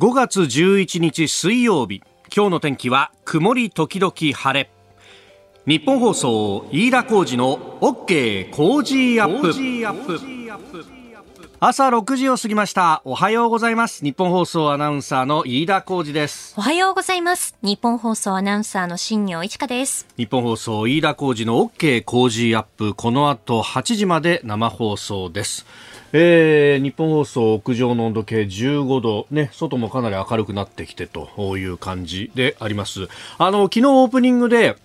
5月11日水曜日。今日の天気は曇り時々晴れ。日本放送飯田浩二の OK 工事アップ。朝6時を過ぎました。おはようございます。日本放送アナウンサーの飯田浩二です。おはようございます。日本放送アナウンサーの新業一華です。日本放送飯田浩二の OK 工事アップ。この後8時まで生放送ですえー、日本放送屋上の温度計15度、ね、外もかなり明るくなってきてという感じであります。あの、昨日オープニングで、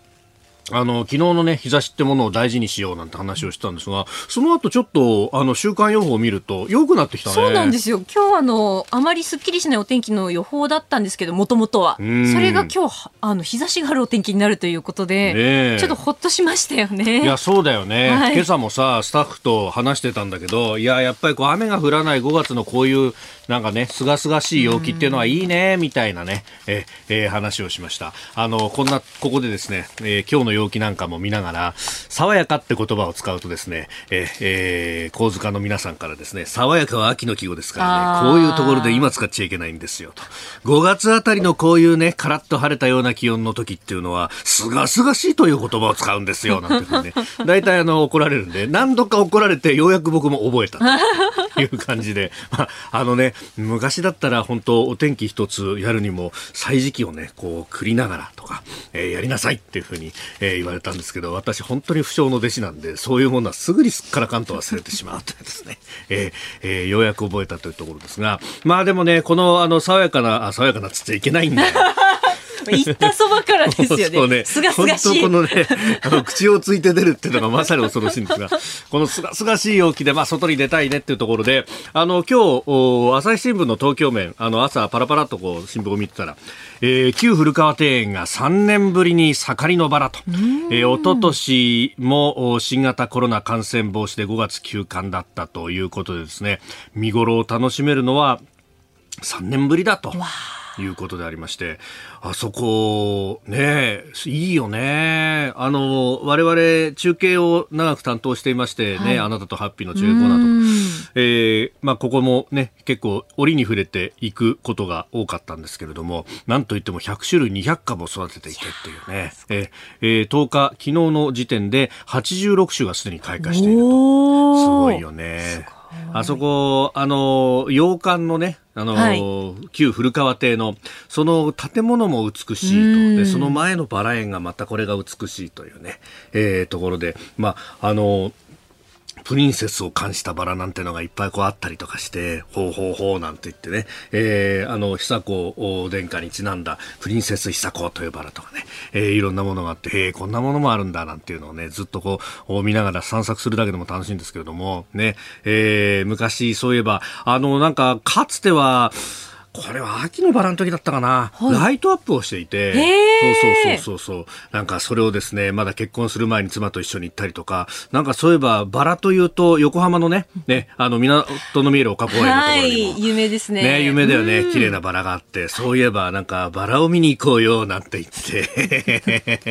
あの、昨日のね、日差しってものを大事にしようなんて話をしたんですが、その後ちょっと、あの、週間予報を見ると、良くなってきたね。そうなんですよ。今日あの、あまりすっきりしないお天気の予報だったんですけど、もともとは。それが今日、あの、日差しがあるお天気になるということで、ね、ちょっとほっとしましたよね。いや、そうだよね、はい、今朝もさ、スタッフと話してたんだけど、いや、やっぱりこう、雨が降らない5月のこういう、なんかね、すがすがしい陽気っていうのはいいね、みたいなね、ええー、話をしました。あの、こんな、ここでですね、えー、今日の陽気なんかも見ながら、爽やかって言葉を使うとですね、えー、えー、構図家の皆さんからですね、爽やかは秋の季語ですからね、こういうところで今使っちゃいけないんですよ、と。5月あたりのこういうね、カラッと晴れたような気温の時っていうのは、すがすがしいという言葉を使うんですよ、なんていうね、大体あの、怒られるんで、何度か怒られて、ようやく僕も覚えたという感じで、まあ、あのね、昔だったら本当お天気一つやるにも歳時記をねこう繰りながらとか、えー、やりなさいっていうふうに、えー、言われたんですけど私本当に不詳の弟子なんでそういうものはすぐにすっからかんと忘れてしまうというですね、えーえー、ようやく覚えたというところですがまあでもねこのあの爽やかな爽やかなつっちゃいけないんだよ。言ったそばからですよね。すがすがしい。このね、あの、口をついて出るっていうのがまさに恐ろしいんですが、このすがすがしい陽気で、まあ、外に出たいねっていうところで、あの、今日、朝日新聞の東京面、あの、朝パラパラとこう、新聞を見てたら、えー、旧古川庭園が3年ぶりに盛りのバラと、えー、おととしも新型コロナ感染防止で5月休館だったということでですね、見頃を楽しめるのは3年ぶりだと。いうことでありまして、あそこ、ね、いいよね。あの、我々中継を長く担当していましてね、はい、あなたとハッピーの中継コーナーと。か、えー、まあ、ここもね、結構折に触れていくことが多かったんですけれども、なんといっても100種類200株を育てていてっていうね、えー、10日、昨日の時点で86種がすでに開花していると。すごいよね。あそこ、あの、洋館のね、あの、はい、旧古川邸の、その建物も美しいと。で、その前のバラ園がまたこれが美しいというね、えー、ところで、まあ、あの、プリンセスを冠したバラなんてのがいっぱいこうあったりとかして、ほうほうほうなんて言ってね、えー、あの、久子殿下にちなんだプリンセス久子というバラとかね、えー、いろんなものがあって、へえ、こんなものもあるんだなんていうのをね、ずっとこう、見ながら散策するだけでも楽しいんですけれども、ね、えー、昔そういえば、あの、なんか、かつては、これは秋のバラの時だったかな、はい、ライトアップをしていて、そうそうそうそうなんかそれをですね、まだ結婚する前に妻と一緒に行ったりとか、なんかそういえばバラというと横浜のね、ね、あの港の見える丘公園のところにも、はい、有名ですね。ね、有名だよね。綺麗なバラがあって、そういえばなんかバラを見に行こうよなんて言って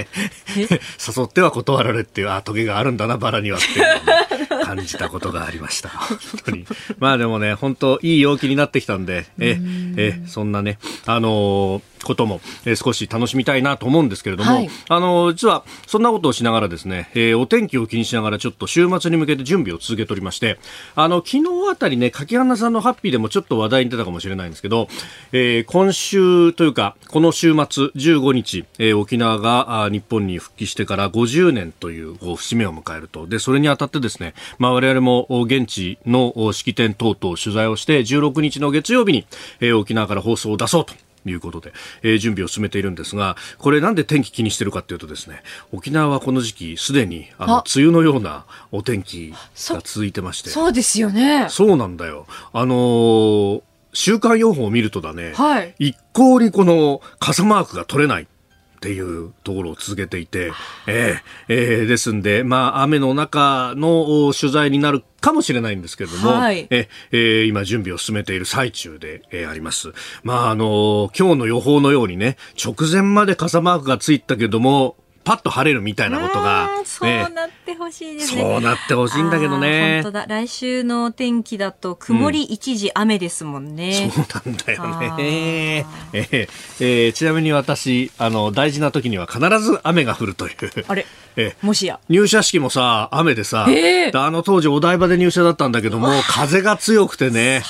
誘っては断られっていう、あ、トゲがあるんだな、バラにはっていう、ね、感じたことがありました。本当に。まあでもね、本当いい陽気になってきたんで、え、えそんなね、あのーことも、えー、少し楽しみたいなと思うんですけれども、はい、あの実はそんなことをしながらですね、えー、お天気を気にしながらちょっと週末に向けて準備を続けておりましてあの昨日あたりね柿花さんのハッピーでもちょっと話題に出たかもしれないんですけど、えー、今週というかこの週末15日、えー、沖縄があ日本に復帰してから50年というこう節目を迎えると。でそれにあたってですね、まあ、我々も現地の式典等々取材をして16日の月曜日に、えー、沖縄から放送を出そうということで、えー、準備を進めているんですが、これなんで天気気にしてるかというとですね、沖縄はこの時期すでにあの梅雨のようなお天気が続いてまして。そうですよね。そうなんだよ。あのー、週間予報を見るとだね、はい、一向にこの傘マークが取れない。っていうところを続けていて、えー、えー、ですんで、まあ、雨の中の取材になるかもしれないんですけれども、はい、ええー、今準備を進めている最中で、えー、あります。まあ、あのー、今日の予報のようにね、直前まで傘マークがついたけども、パッと晴れるみたいなことが、そうなってほしいですね。そうなってほしいんだけどね。本当だ。来週の天気だと、曇り一時雨ですもんね。うん、そうなんだよね。えー、えー、ちなみに私、あの、大事な時には必ず雨が降るという。あれ？えもしや？入社式もさ、雨でさ、えー、あの当時お台場で入社だったんだけども、風が強くてね、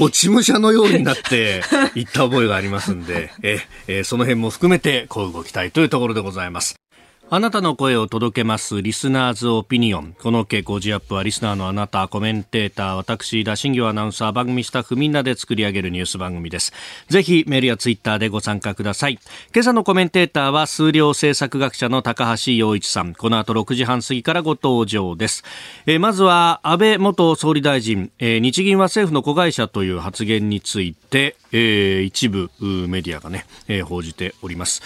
落ち武者のようになって 行った覚えがありますんで、ええその辺も含めて、こう動きたいというところでございます。あなたの声を届けます。リスナーズオピニオン。この傾向ジアップはリスナーのあなた、コメンテーター、私、田新業アナウンサー、番組スタッフみんなで作り上げるニュース番組です。ぜひメールやツイッターでご参加ください。今朝のコメンテーターは数量政策学者の高橋洋一さん。この後6時半過ぎからご登場です。えー、まずは安倍元総理大臣、えー、日銀は政府の子会社という発言について、えー、一部メディアがね、えー、報じております。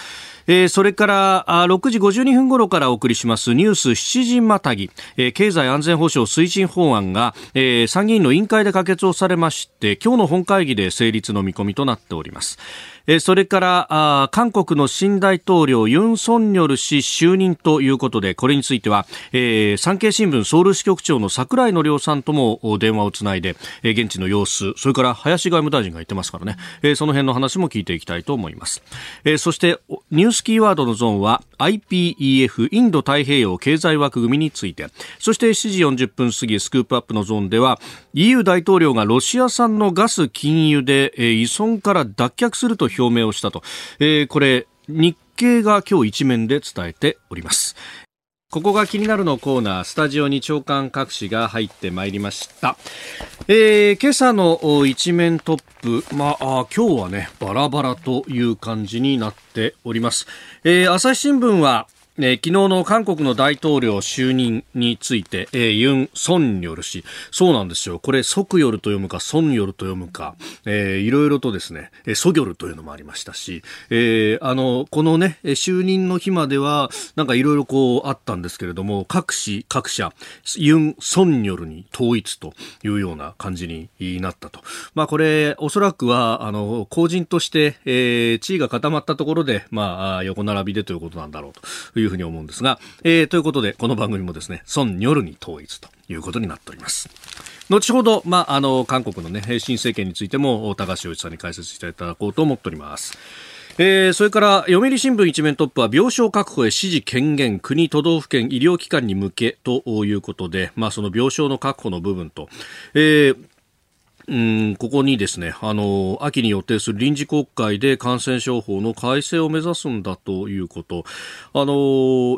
えー、それから6時52分頃からお送りしますニュース7時またぎ、えー、経済安全保障推進法案が、えー、参議院の委員会で可決をされまして今日の本会議で成立の見込みとなっております。えそれから韓国の新大統領ユン・ソンニョル氏就任ということでこれについては、えー、産経新聞ソウル支局長の桜井の亮さんとも電話をつないで、え、現地の様子それから林外務大臣が言ってますからね、え、その辺の話も聞いていきたいと思います、え、そしてニュースキーワードのゾーンは IPEF インド太平洋経済枠組みについて。そして7時40分過ぎスクープアップのゾーンでは EU 大統領がロシア産のガス禁輸で、依存から脱却すると表明をしたと、えー、これ日経が今日一面で伝えております。ここが気になるのコーナー、スタジオに長官各紙が入ってまいりました。えー、今朝の一面トップ、まあ、今日はね、バラバラという感じになっております。えー、朝日新聞は、えー、昨日の韓国の大統領就任について、えー、ユン・ソンニョル氏、そうなんですよ。これ、ソクヨルと読むか、ソンヨルと読むか、いろいろとですね、えー、ソギョルというのもありましたし、えー、あの、このね、就任の日までは、なんかいろいろこうあったんですけれども、各紙、各社、ユン・ソンニョルに統一というような感じになったと。まあこれ、おそらくは、あの、公人として、えー、地位が固まったところで、まあ、横並びでということなんだろうといういうふうに思うんですが、えー、ということで、この番組もですね、ソン・ニョルに統一ということになっております。後ほど、まあ、あの、韓国のね、新政権についても、高橋洋一さんに解説していただこうと思っております。えー、それから読売新聞一面トップは病床確保へ指示権限国都道府県医療機関に向けということで、まあ、その病床の確保の部分と、えーうん、ここにですね、あの、秋に予定する臨時国会で感染症法の改正を目指すんだということ。あの、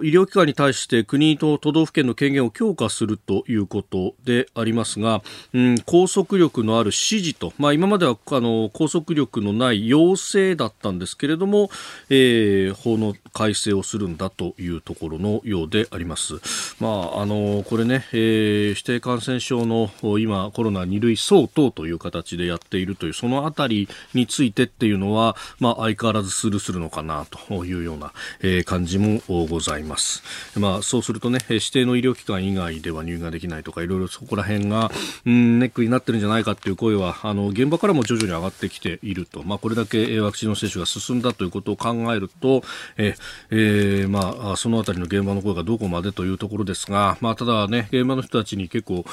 医療機関に対して国と都道府県の権限を強化するということでありますが、うん、拘束力のある指示と、まあ今まではあの、拘束力のない要請だったんですけれども、えー、法の改正をするんだというところのようであります。まあ、あの、これね、えー、指定感染症の今コロナ2類相当とという形でやっているというそのあたりについてっていうのは、まあ、相変わらずスルーするのかなというような、えー、感じもございます。まあ、そうするとね、指定の医療機関以外では入院ができないとか、いろいろそこら辺が、うん、ネックになってるんじゃないかっていう声は、あの、現場からも徐々に上がってきていると。まあ、これだけワクチンの接種が進んだということを考えると、ええー、まあ、そのあたりの現場の声がどこまでというところですが、まあ、ただね、現場の人たちに結構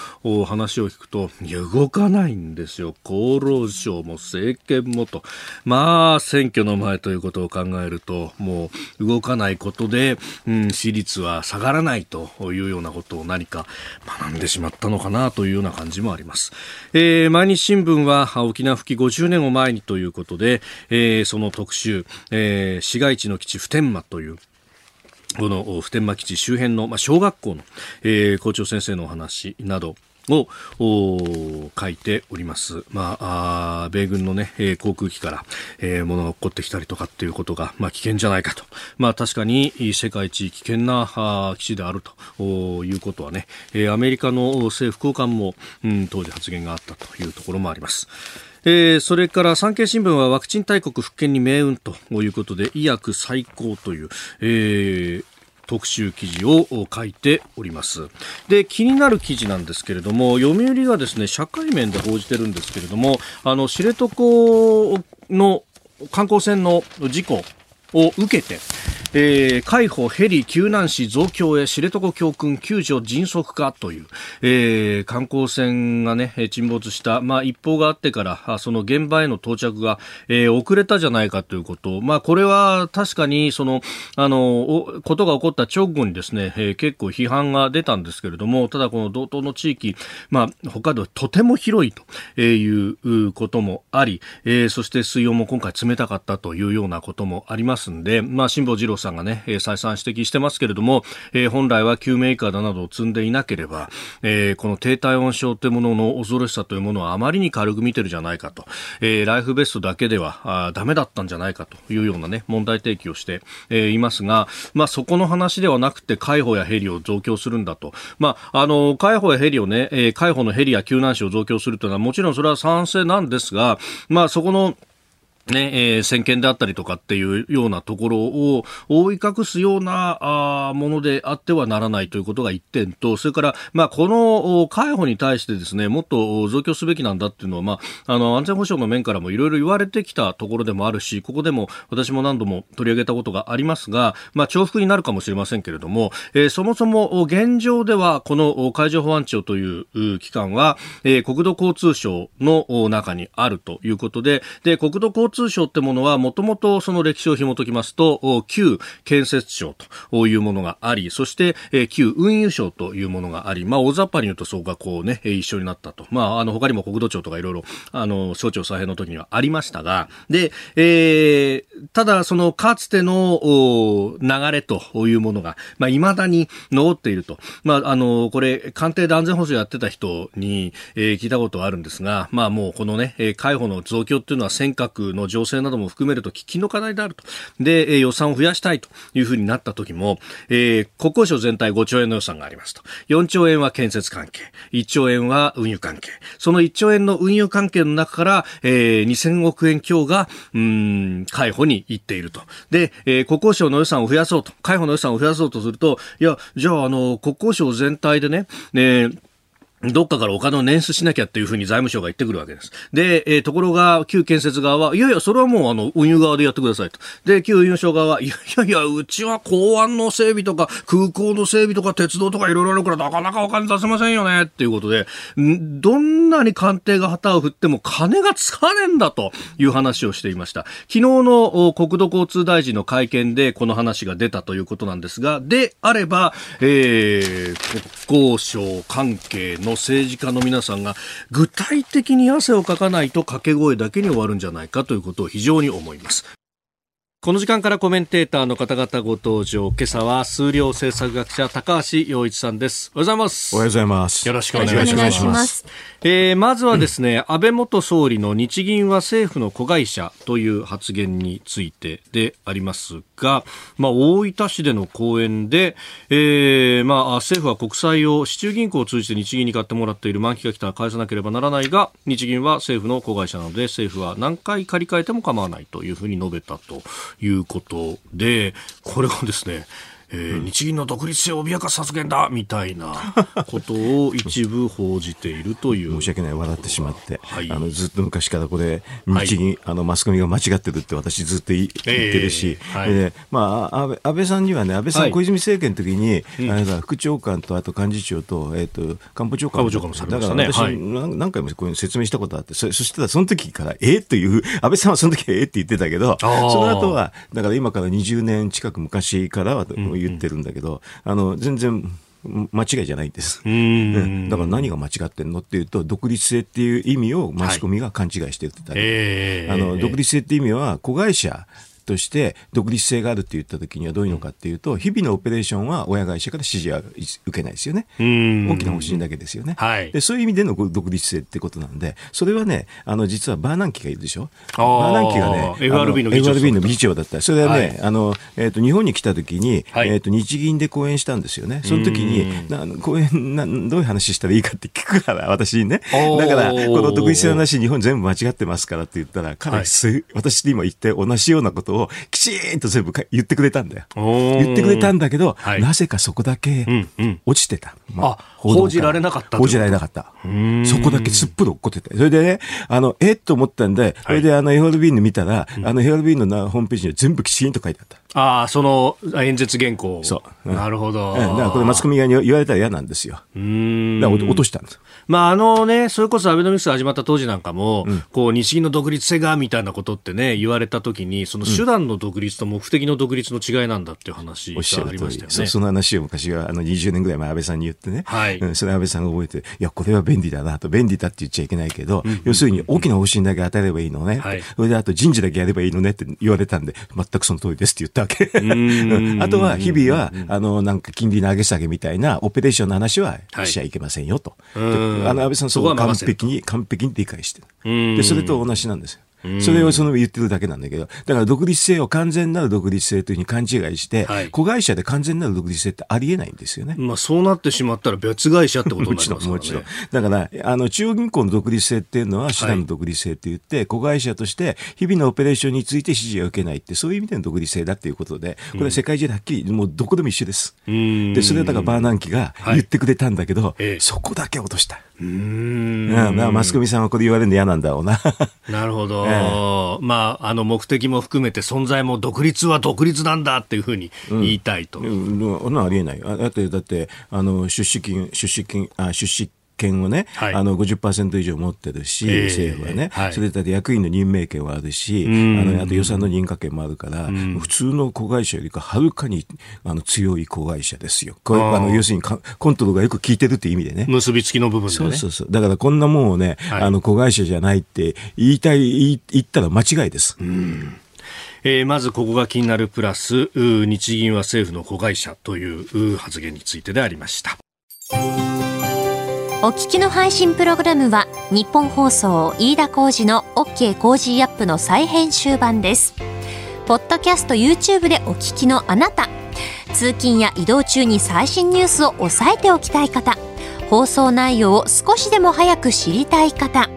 話を聞くと、いや、動かないんですよ。厚労省も政権もと。まあ、選挙の前ということを考えると、もう動かないことで、うん、支持率は下がらないというようなことを何か学んでしまったのかなというような感じもあります。えー、毎日新聞は沖縄復帰50年を前にということで、えー、その特集、えー、市街地の基地普天間というこの普天間基地周辺の、まあ、小学校の、えー、校長先生のお話などを書いております。まあ、あ米軍のね、えー、航空機から、えー、物が起こってきたりとかっていうことが、まあ、危険じゃないかと。まあ、確かに世界一危険なあ基地であるということはね、えー、アメリカの政府高官も、うん、当時発言があったというところもあります。えー、それから産経新聞はワクチン大国復権に命運ということで医薬最高という、えー、特集記事を書いております。で、気になる記事なんですけれども、読売がですね、社会面で報じてるんですけれども、あの、知床の観光船の事故を受けて、えー、海保ヘリ救難士増強へ知床教訓救助迅速化という、えー、観光船がね、沈没した、まあ、一報があってから、その現場への到着が、えー、遅れたじゃないかということ。まあ、これは確かに、その、あの、ことが起こった直後にですね、えー、結構批判が出たんですけれども、ただこの道東の地域、まあ、北海道とても広いということもあり、えー、そして水温も今回冷たかったというようなこともありますんで、まあ、辛坊二郎さんさんがね、再三指摘してますけれども、えー、本来は救命いかだなどを積んでいなければ、えー、この低体温症というものの恐ろしさというものはあまりに軽く見てるじゃないかと、えー、ライフベストだけではあダメだったんじゃないかというようなね、問題提起をして、えー、いますが、まあ、そこの話ではなくて、海保やヘリを増強するんだと。まあ、あの、海保やヘリをね、えー、海保のヘリや救難士を増強するというのはもちろんそれは賛成なんですが、まあ、そこのね、えー、先見であったりとかっていうようなところを覆い隠すようなあものであってはならないということが一点と、それから、まあ、この介護に対してですね、もっと増強すべきなんだっていうのは、まあ、あの、安全保障の面からもいろいろ言われてきたところでもあるし、ここでも私も何度も取り上げたことがありますが、まあ、重複になるかもしれませんけれども、えー、そもそも現状では、この海上保安庁という機関は、えー、国土交通省の中にあるということで、で、国土交通通省ってものは、もともとその歴史を紐解きますと、旧建設省というものがあり、そして、旧運輸省というものがあり、まあ、大雑把に言うとそうがこうね、一緒になったと。まあ、あの、他にも国土庁とかいろいろ、あの、省庁再編の時にはありましたが、で、えー、ただ、その、かつての流れというものが、まあ、未だに残っていると。まあ、あの、これ、官邸で安全保障やってた人に、えー、聞いたことはあるんですが、まあ、もうこのね、海保の増強っていうのは尖閣の情勢なども含めると喫緊の課題であると。で、予算を増やしたいというふうになった時も、えー、国交省全体5兆円の予算がありますと。4兆円は建設関係、1兆円は運輸関係。その1兆円の運輸関係の中から、えー、2000億円強が、うん、海保に行っていると。で、えー、国交省の予算を増やそうと、海保の予算を増やそうとすると、いや、じゃあ、あの、国交省全体でね、えーどっかからお金を捻出しなきゃっていうふうに財務省が言ってくるわけです。で、えー、ところが、旧建設側は、いやいや、それはもう、あの、運輸側でやってくださいと。で、旧運輸省側は、いやいや、うちは港湾の整備とか、空港の整備とか、鉄道とかいろいろあるから、なかなかお金出せませんよね、っていうことで、どんなに官邸が旗を振っても金がつかねえんだという話をしていました。昨日の国土交通大臣の会見でこの話が出たということなんですが、であれば、えー、国交省関係のの政治家の皆さんが具体的に汗をかかないと掛け声だけに終わるんじゃないかということを非常に思います。この時間からコメンテーターの方々ご登場。今朝は数量政策学者高橋洋一さんです。おはようございます。おはようございます。よろしくお願いします。えー、まずはですね、うん、安倍元総理の日銀は政府の子会社という発言についてでありますが、まあ、大分市での講演で、えー、まあ、政府は国債を市中銀行を通じて日銀に買ってもらっている満期が来たら返さなければならないが、日銀は政府の子会社なので、政府は何回借り換えても構わないというふうに述べたということで、これをですね、えー、日銀の独立性を脅かす発言だみたいな ことを一部報じているという。申し訳ない笑ってしまって、はい、あのずっと昔からこれ日銀、はい、あのマスコミが間違ってるって私ずっと言ってるし、えーはい、でまあ、安倍安倍さんにはね安倍さん、小泉政権の時に、あれ副長官とあと幹事長と,、えーと、官房長官。長官もされましたね。だから私、何回もこういう説明したことあってそそしてその時からえー、という安倍さんはその時えー、って言ってたけどその後はだから今から20年近く昔からは、うん言ってるんだけど、あの全然間違いじゃないんです。だから何が間違ってんのっていうと、独立性っていう意味をマスコミが勘違いしてるってだけ、はい、あの独立性っていう意味は、子会社として独立性があるって言った時にはどういうのかっていうと、日々のオペレーションは親会社から指示は受けないですよね。大きな方針だけですよね、はい、で。そういう意味での独立性ってことなんで、それはね、あの実はバーナンキがいるでしょ？バーナンキがね、FRB の議長 FRB の議長だった。それはね、はい、あのえーと、日本に来た時に、はい、えーと、日銀で講演したんですよね。その時にな講演などういう話したらいいかって聞くから、私にね。だから、この独立性の話、日本全部間違ってますからって言ったら、彼、はい、私にも言って同じようなことををきちんと全部言ってくれたんだよ。言ってくれたんだけど、はい、なぜかそこだけ落ちてた。うんうん、まあ、報じられなかった報じられなかった。そこだけすっぽり落っこってて。それでね、あの、えっと思ったんで、それであの、FRB の見たら、あの、FRB のホームページに全部きちんと書いてあった。ああ、その演説原稿。そう。なるほど。だからこれマスコミ側に言われたら嫌なんですよ。うん。だから落としたんです。まあ、あのね、それこそアベノミクス始まった当時なんかも、うん、こう、日銀の独立性が、みたいなことってね、言われたときに、その手段の独立と目的の独立の違いなんだっていう話がありましたよね。その話を昔は、あの、20年ぐらい前安倍さんに言ってね。はい。うん、それ安倍さんが覚えて、いや、これは便利だなと、便利だって言っちゃいけないけど、うん、要するに大きな方針だけ与えればいいのね。はい。それであと人事だけやればいいのねって言われたんで、全くその通りですって言ったわけ。あとは、日々は、あの、なんか金利の上げ下げみたいなオペレーションの話はしちゃいけませんよと。はい、あの、安倍さんそこは完璧に、完璧に理解してる。で、それと同じなんですよ。それをその言ってるだけなんだけど、だから独立性を完全なる独立性というふうに勘違いして、はい、子会社で完全なる独立性ってありえないんですよね。まあそうなってしまったら別会社ってことになりますからね。もちろん、もちろん。だから、あの、中央銀行の独立性っていうのは、手段の独立性って言って、はい、子会社として日々のオペレーションについて指示を受けないって、そういう意味での独立性だっていうことで、これは世界中ではっきり、もうどこでも一緒です。で、それはだからバーナンキが言ってくれたんだけど、はい、そこだけ落とした。うん。マスコミさんはこれ言われるの嫌なんだろうな。なるほど。えー、まあ、あの、目的も含めて存在も独立は独立なんだっていうふうに言いたいと。うん、うん、ありえない。だって、だって、あの、出資金、出資金、あ、出資権をね、はい、あの50%以上持ってるし、えー、政府はね、はい、それで役員の任命権はあるし、あのあと予算の認可権もあるから、普通の子会社よりかはるかにあの強い子会社ですよ。これあの要するにコントロールがよく効いてるっていう意味でね。結びつきの部分でね。そうそうそう。だからこんなもんをね、はい、あの子会社じゃないって言いたい、言ったら間違いです。うんえー、まずここが気になるプラス日銀は政府の子会社という発言についてでありました。お聞きの配信プログラムは日本放送飯田浩司の OK コージーアップの再編集版です。ポッドキャスト YouTube でお聞きのあなた、通勤や移動中に最新ニュースを押さえておきたい方、放送内容を少しでも早く知りたい方、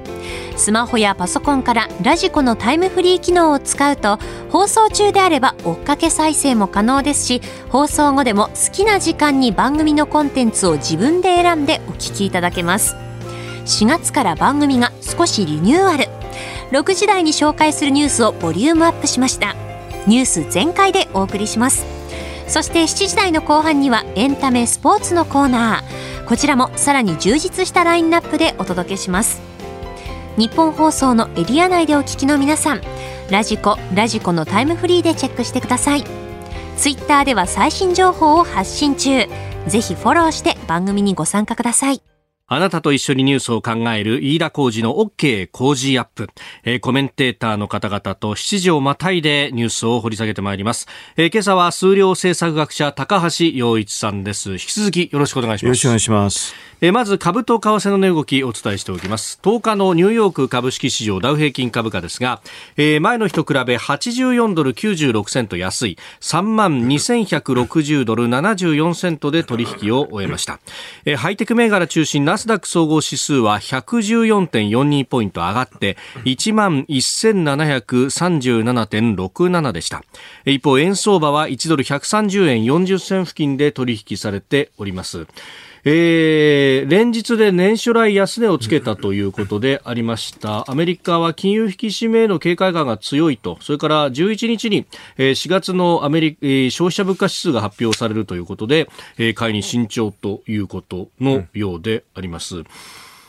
スマホやパソコンからラジコのタイムフリー機能を使うと放送中であれば追っかけ再生も可能ですし放送後でも好きな時間に番組のコンテンツを自分で選んでお聞きいただけます。4月から番組が少しリニューアル。6時台に紹介するニュースをボリュームアップしました。ニュース全開でお送りします。そして7時台の後半にはエンタメスポーツのコーナー。こちらもさらに充実したラインナップでお届けします。日本放送のエリア内でお聞きの皆さんラジコラジコのタイムフリーでチェックしてください。ツイッターでは最新情報を発信中。ぜひフォローして番組にご参加ください。あなたと一緒にニュースを考える飯田浩二の OK 工事アップ、えー、コメンテーターの方々と7時をまたいでニュースを掘り下げてまいります。えー、今朝は数量政策学者高橋洋一さんです。引き続きよろしくお願いします。よろしくお願いします。えまず株と為替の値動きお伝えしておきます10日のニューヨーク株式市場ダウ平均株価ですが、えー、前の日と比べ84ドル96セント安い3万2160ドル74セントで取引を終えました、えー、ハイテク銘柄中心ナスダック総合指数は114.42ポイント上がって1万1737.67でした。一方円相場は1ドル130円40銭付近で取引されております。えー、連日で年初来安値をつけたということでありました。アメリカは金融引き締めへの警戒感が強いと、それから11日にえ4月のアメリカ消費者物価指数が発表されるということで、買いに慎重ということのようであります。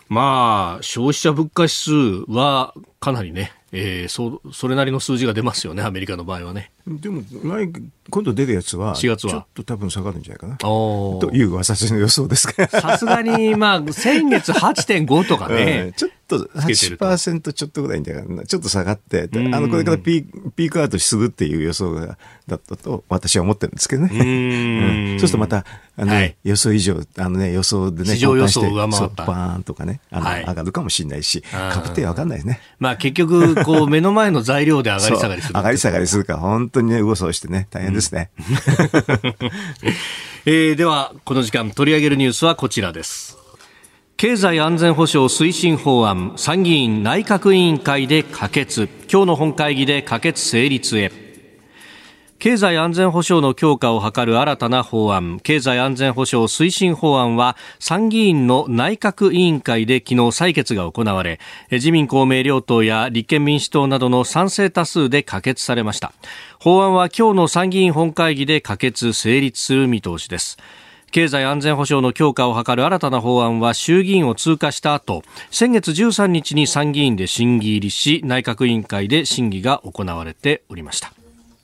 まあ、消費者物価指数はかなりね、えー、そそれなりの数字が出ますよね、アメリカの場合はね。でも、今度出るやつは、4月は。ちょっと多分下がるんじゃないかな。という私の予想ですかさすがに、まあ、先月8.5とかね、うん、ちょっと8%ちょっとぐらいんだからちょっと下がって、あの、これからピピークアウトするっていう予想が、だったと私は思ってるんですけどね。うん、そうするとまた、あの、はい、予想以上、あのね、予想でね、市場予想上回った。バーンとかね、あの、はい、上がるかもしれないし、株ってわかんないね。まあ結局、こう、目の前の材料で上がり下がりする。上がり下がりするから、本当にね、右往してね、大変ですね。うん、えー、では、この時間取り上げるニュースはこちらです。経済安全保障推進法案参議院内閣委員会で可決今日の本会議で可決成立へ経済安全保障の強化を図る新たな法案。経済安全保障推進法案は参議院の内閣委員会で昨日採決が行われ自民公明両党や立憲民主党などの賛成多数で可決されました。法案は今日の参議院本会議で可決成立する見通しです。経済安全保障の強化を図る新たな法案は衆議院を通過した後先月13日に参議院で審議入りし内閣委員会で審議が行われておりました。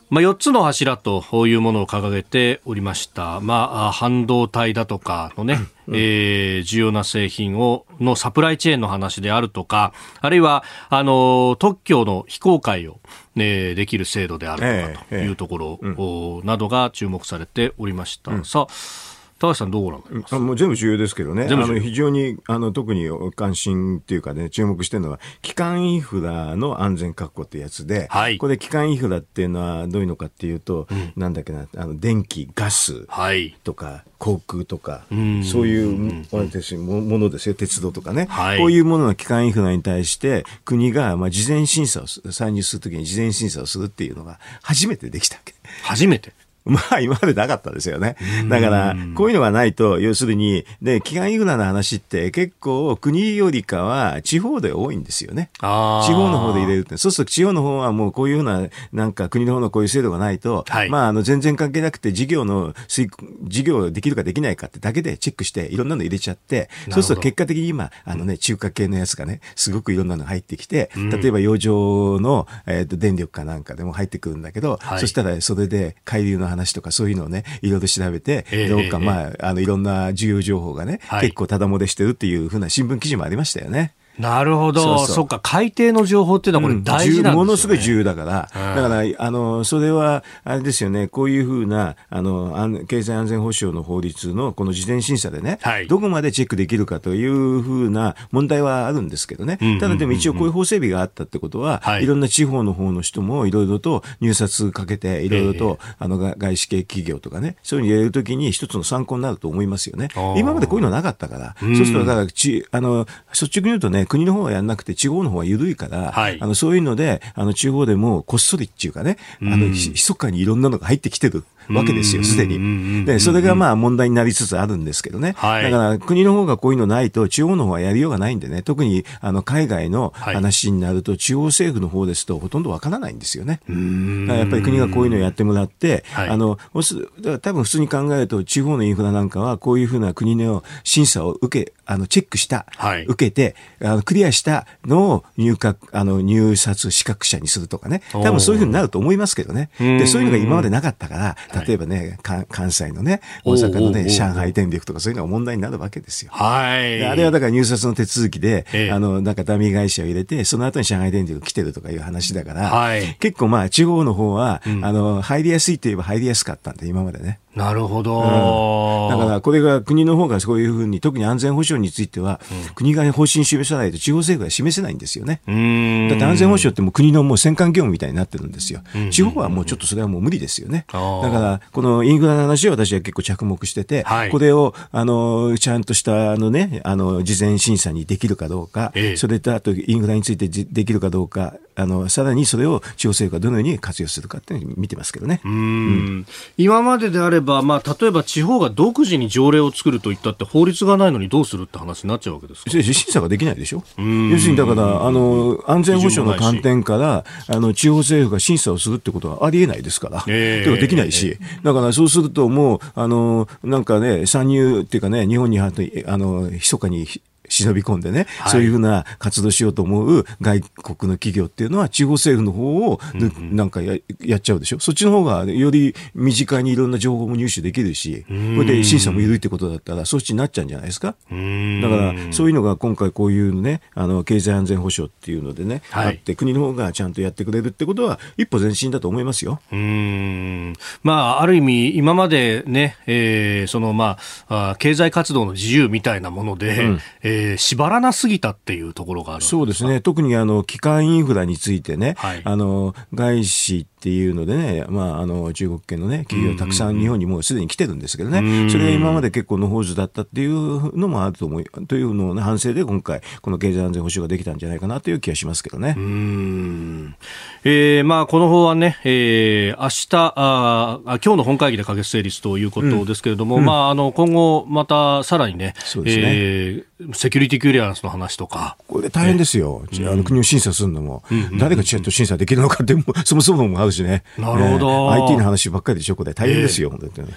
まあ、4つの柱というものを掲げておりました、まあ、半導体だとかのね、うん、えー、重要な製品をのサプライチェーンの話であるとか、あるいはあの特許の非公開を、ね、できる制度であるとかというところ、などが注目されておりました。うん、さあ高橋さんどうご覧あもう全部重要ですけどね、あの非常にあの特に関心っていうかね、注目してるのは、基幹インフラの安全確保ってやつで、はい、これ、基幹インフラっていうのはどういうのかっていうと、うん、なんだっけな、あの電気、ガスとか、はい、航空とか、そういうものですよ、鉄道とかね、はい、こういうものの基幹インフラに対して、国がまあ事前審査を、参入するときに事前審査をするっていうのが初めてできたわけ。初めて まあ今までなかったですよね。だから、こういうのがないと、要するに、で、基幹インフラの話って結構国よりかは地方で多いんですよね。地方の方で入れるって。そうすると地方の方はもうこういうふうな、なんか国の方のこういう制度がないと、はい、まああの全然関係なくて事業の、事業できるかできないかってだけでチェックしていろんなの入れちゃって、そうすると結果的に今、あのね、中華系のやつがね、すごくいろんなの入ってきて、例えば洋上の、えー、と電力かなんかでも入ってくるんだけど、はい、そしたらそれで海流の話とかそういうのをね、いろいろ調べて、えー、どうか、まあ、あの、いろんな重要情報がね、はい、結構ただ漏れしてるっていうふうな新聞記事もありましたよね。なるほど。そっか、海底の情報っていうのはこれ大事なんですね、うん、ものすごい重要だから。だから、あの、それは、あれですよね、こういうふうな、あの、経済安全保障の法律のこの事前審査でね、はい、どこまでチェックできるかというふうな問題はあるんですけどね。ただでも一応こういう法整備があったってことは、はい、いろんな地方の方の人もいろいろと入札かけて、いろいろと、えー、あの、外資系企業とかね、そういうの入れるときに一つの参考になると思いますよね。今までこういうのなかったから、そうすると、だから、ち、あの、率直に言うとね、国の方はやんなくてて地方の方が緩いから、はい、あのそういうのであの地方でもこっそりっていうかね、あの密かにいろんなのが入ってきてるわけですよ、すでに。で、それがまあ問題になりつつあるんですけどね。はい、だから国の方がこういうのないと、地方の方はやりようがないんでね、特にあの海外の話になると、地方政府の方ですとほとんどわからないんですよね。だからやっぱり国がこういうのをやってもらって、はい、あの、多分普通に考えると、地方のインフラなんかはこういうふうな国の審査を受け、あの、チェックした、はい、受けて、あのクリアしたのを入閣、あの、入札資格者にするとかね。多分そういうふうになると思いますけどね。で、そういうのが今までなかったから、例えばね、関西のね、大阪のね、上海電力とかそういうのが問題になるわけですよ。はい。あれはだから入札の手続きで、えあの、なんかダミー会社を入れて、その後に上海電力来てるとかいう話だから、はい、結構まあ地方の方は、うん、あの、入りやすいといえば入りやすかったんで、今までね。なるほど、うん、だからこれが国の方がそういうふうに、特に安全保障については、うん、国が方針示さないと地方政府が示せないんですよね。だって安全保障ってもう国のもう戦艦業務みたいになってるんですよ。地方はもうちょっとそれはもう無理ですよね。だから、このインフラの話は私は結構着目してて、はい、これを、あの、ちゃんとしたあのね、あの、事前審査にできるかどうか、ええ、それとあとインフラについてできるかどうか、あの、さらにそれを地方政府がどのように活用するかっていうのを見てますけどね。うん,、今までであれば、まあ、例えば地方が独自に条例を作るといったって法律がないのにどうするって話になっちゃうわけですか？審査ができないでしょ？要するにだから、あの、安全保障の観点から、あの、地方政府が審査をするってことはありえないですから。えー、できないし。だからそうするともう、あの、なんかね、参入っていうかね、日本にあの、密かに忍び込んでね、はい、そういうふうな活動しようと思う外国の企業っていうのは地方政府の方をなんかややっちゃうでしょ？そっちの方がより身近にいろんな情報も入手できるし、これで審査も緩いってことだったらそっちになっちゃうんじゃないですか？だからそういうのが今回こういうね、あの経済安全保障っていうのでね、はい、あって国の方がちゃんとやってくれるってことは一歩前進だと思いますよ。うん。まあある意味今までね、えー、そのまあ経済活動の自由みたいなもので、うん、えーえー、縛らなすぎたっていうところがあるそうですね。特にあの、基幹インフラについてね、はい、あの、外資っていうのでね、まあ、あの、中国系のね、企業たくさん日本にもうすでに来てるんですけどね、それが今まで結構のほうずだったっていうのもあると思う、というのを、ね、反省で今回、この経済安全保障ができたんじゃないかなという気がしますけどね。うん。えー、まあ、この法案ね、えー、明日、あ今日の本会議で可決成立ということですけれども、うん、まあ、あの、今後、またさらにね、そうですね。えー、セキュリティクリアランスの話とか。これ大変ですよ。あの国を審査するのも、誰がちゃんと審査できるのかって、そもそももあるしね。なるほど。IT の話ばっかりでしょ、これ。大変ですよ、本当に。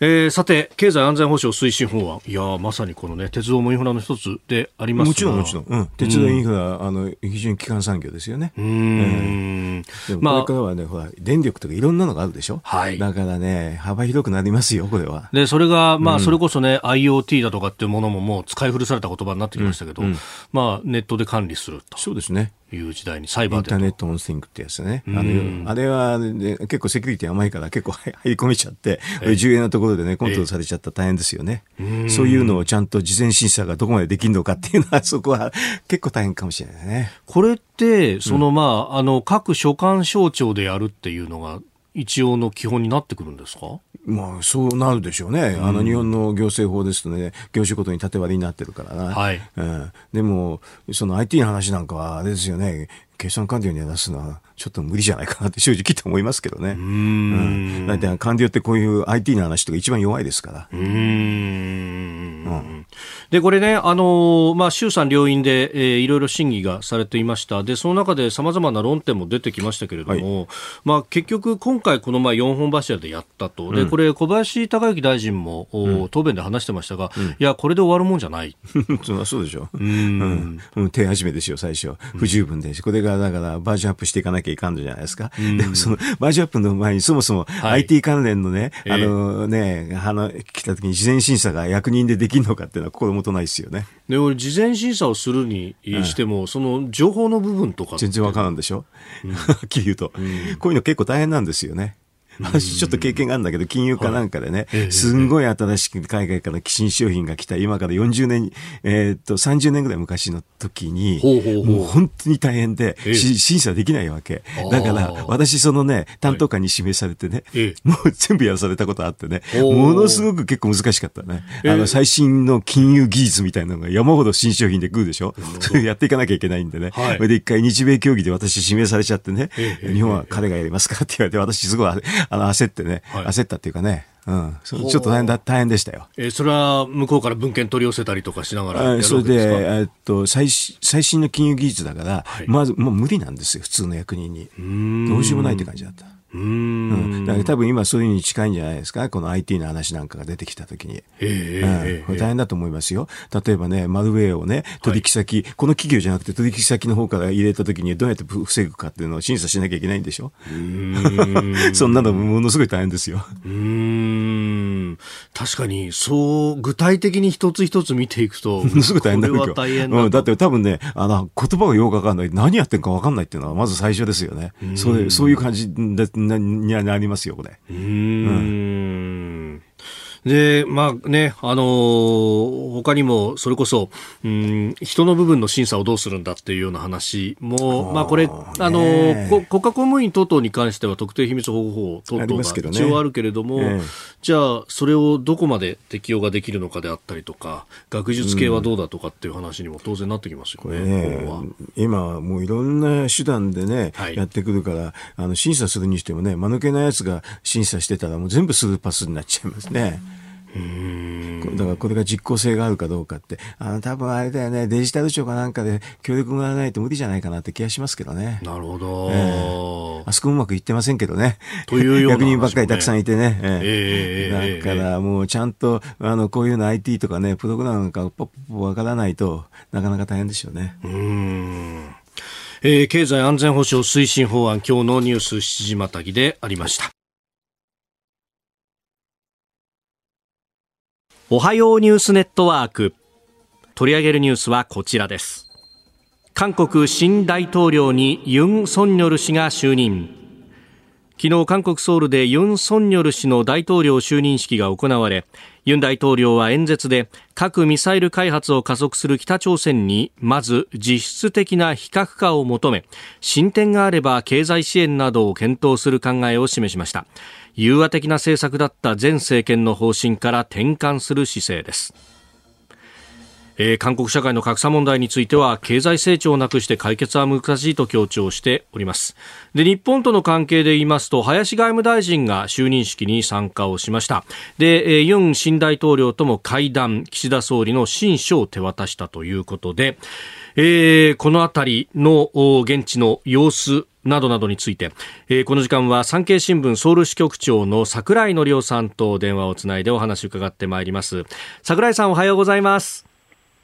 えー、さて、経済安全保障推進法案。いやまさにこのね、鉄道もインフラの一つでありますもちろん、もちろん。うん。鉄道インフラ、うん、あの、非常に基幹産業ですよね。うん。でも、これからはね、ほら、電力とかいろんなのがあるでしょはい。だからね、幅広くなりますよ、これは。で、それが、まあ、それこそね、うん、IoT だとかっていうものももう使い古された言葉になってきましたけど、うんうん、まあ、ネットで管理すると。そうですね。いう時代にサイバーインターネットオンスイングってやつね。あの、あれは、ね、結構セキュリティ甘いから結構 入り込めちゃって、重要なところでね、コントロールされちゃったら大変ですよね。そういうのをちゃんと事前審査がどこまでできるのかっていうのは、そこは結構大変かもしれないね。これって、その、まあ、あの、各所管省庁でやるっていうのが、一応の基本になってくるんですか？まあ、そうなるでしょうね。うん、あの、日本の行政法ですとね、業種ごとに縦割りになってるからな。はい。うん。でも、その IT の話なんかは、あれですよね、計算官僚に出すのは、ちょっと無理じゃないかなって正直と思いますけどね。うん。大体官僚ってこういう IT の話とか一番弱いですから。うん。うん、で、これね、あのまあ、衆参両院で、えー、いろいろ審議がされていました。で、その中で様々な論点も出てきましたけれども、はい、まあ、結局今回このまあ4本柱でやったと。で、これ小林孝之大臣も、うん、答弁で話してましたが、うん、いや、これで終わるもんじゃない。そうでしょ。うん。うん。手始めですよ、最初。不十分でし。これがだからバージョンアップしていかなきゃいかんのじゃないですか。でもそのバージョンアップの前にそもそも IT 関連のね、はい、あのね、あの、来た時に事前審査が役人でできるのかっていうのは心もとないですよね。で、俺事前審査をするにしても、うん、その情報の部分とか全然わからんでしょ、うん、はっきり言うと、うん、こういうの結構大変なんですよね。私ちょっと経験があるんだけど、金融かなんかでね、すんごい新しく海外から新商品が来た、今から40年、えっと、30年ぐらい昔の時に、もう本当に大変で、審査できないわけ。だから、私そのね、担当官に指名されてね、もう全部やらされたことあってね、ものすごく結構難しかったね。あの、最新の金融技術みたいなのが山ほど新商品で来るでしょ？それ やっていかなきゃいけないんでね。それで一回日米協議で私指名されちゃってね、日本は彼がやりますかって言われて、私すごいあの、焦ってね、はい、焦ったっていうかね、うん、ちょっと大変だ大変でしたよ。えー、それは向こうから文献取り寄せたりとかしながらそれで、えっと最最新の金融技術だから、はい、まずもう無理なんですよ、普通の役人に。どうしようもないって感じだった。うん。だから多分今そういうに近いんじゃないですか？この IT の話なんかが出てきたときに。えー、うん。これ大変だと思いますよ。例えばね、マルウェアをね、取引先、はい、この企業じゃなくて取引先の方から入れたときにどうやって防ぐかっていうのを審査しなきゃいけないんでしょ？うん そんなのものすごい大変ですよ。うん。確かに、そう、具体的に一つ一つ見ていくと。も のすごい大変だよ。大変だ、うん。だって多分ね、あの、言葉がよくわかんない。何やってんかわかんないっていうのはまず最初ですよね。そういう、そういう感じで、なになりますよ、これ。うん。で、まあね、あのー、他にも、それこそ、うん、人の部分の審査をどうするんだっていうような話も、まあこれ、あのー、国家公務員等々に関しては特定秘密保護法等々が一応あるけれども、ねじゃあ、それをどこまで適用ができるのかであったりとか、学術系はどうだとかっていう話にも当然なってきますよね。ね今、もういろんな手段でね、はい、やってくるから、あの、審査するにしてもね、間抜けなやつが審査してたらもう全部スルーパスになっちゃいますね。うんだからこれが実効性があるかどうかって、あの多分あれだよね、デジタル庁かなんかで協力がないと無理じゃないかなって気がしますけどね。なるほど。えー、あそこうまくいってませんけどね。というような、ね、役人ばっかりたくさんいてね。えー、だからもうちゃんと、あの、こういうの IT とかね、プログラムなんかポッポわからないとなかなか大変でしょうね。うん。えー、経済安全保障推進法案、今日のニュース7時またぎでありました。おはようニュースネットワーク。取り上げるニュースはこちらです。韓国新大統領にユン・ソンニョル氏が就任。昨日韓国ソウルでユン・ソンニョル氏の大統領就任式が行われユン大統領は演説で核・ミサイル開発を加速する北朝鮮にまず実質的な非核化を求め進展があれば経済支援などを検討する考えを示しました。融和的な政策だった前政権の方針から転換する姿勢です。えー、韓国社会の格差問題については経済成長をなくして解決は難しいと強調しております。で日本との関係で言いますと林外務大臣が就任式に参加をしました。で、えー、ユン新大統領とも会談岸田総理の親書を手渡したということで、えー、このあたりの現地の様子などなどについて、えー、この時間は産経新聞ソウル支局長の櫻井則夫さんと電話をつないでお話を伺ってまいります櫻井さんおはようございます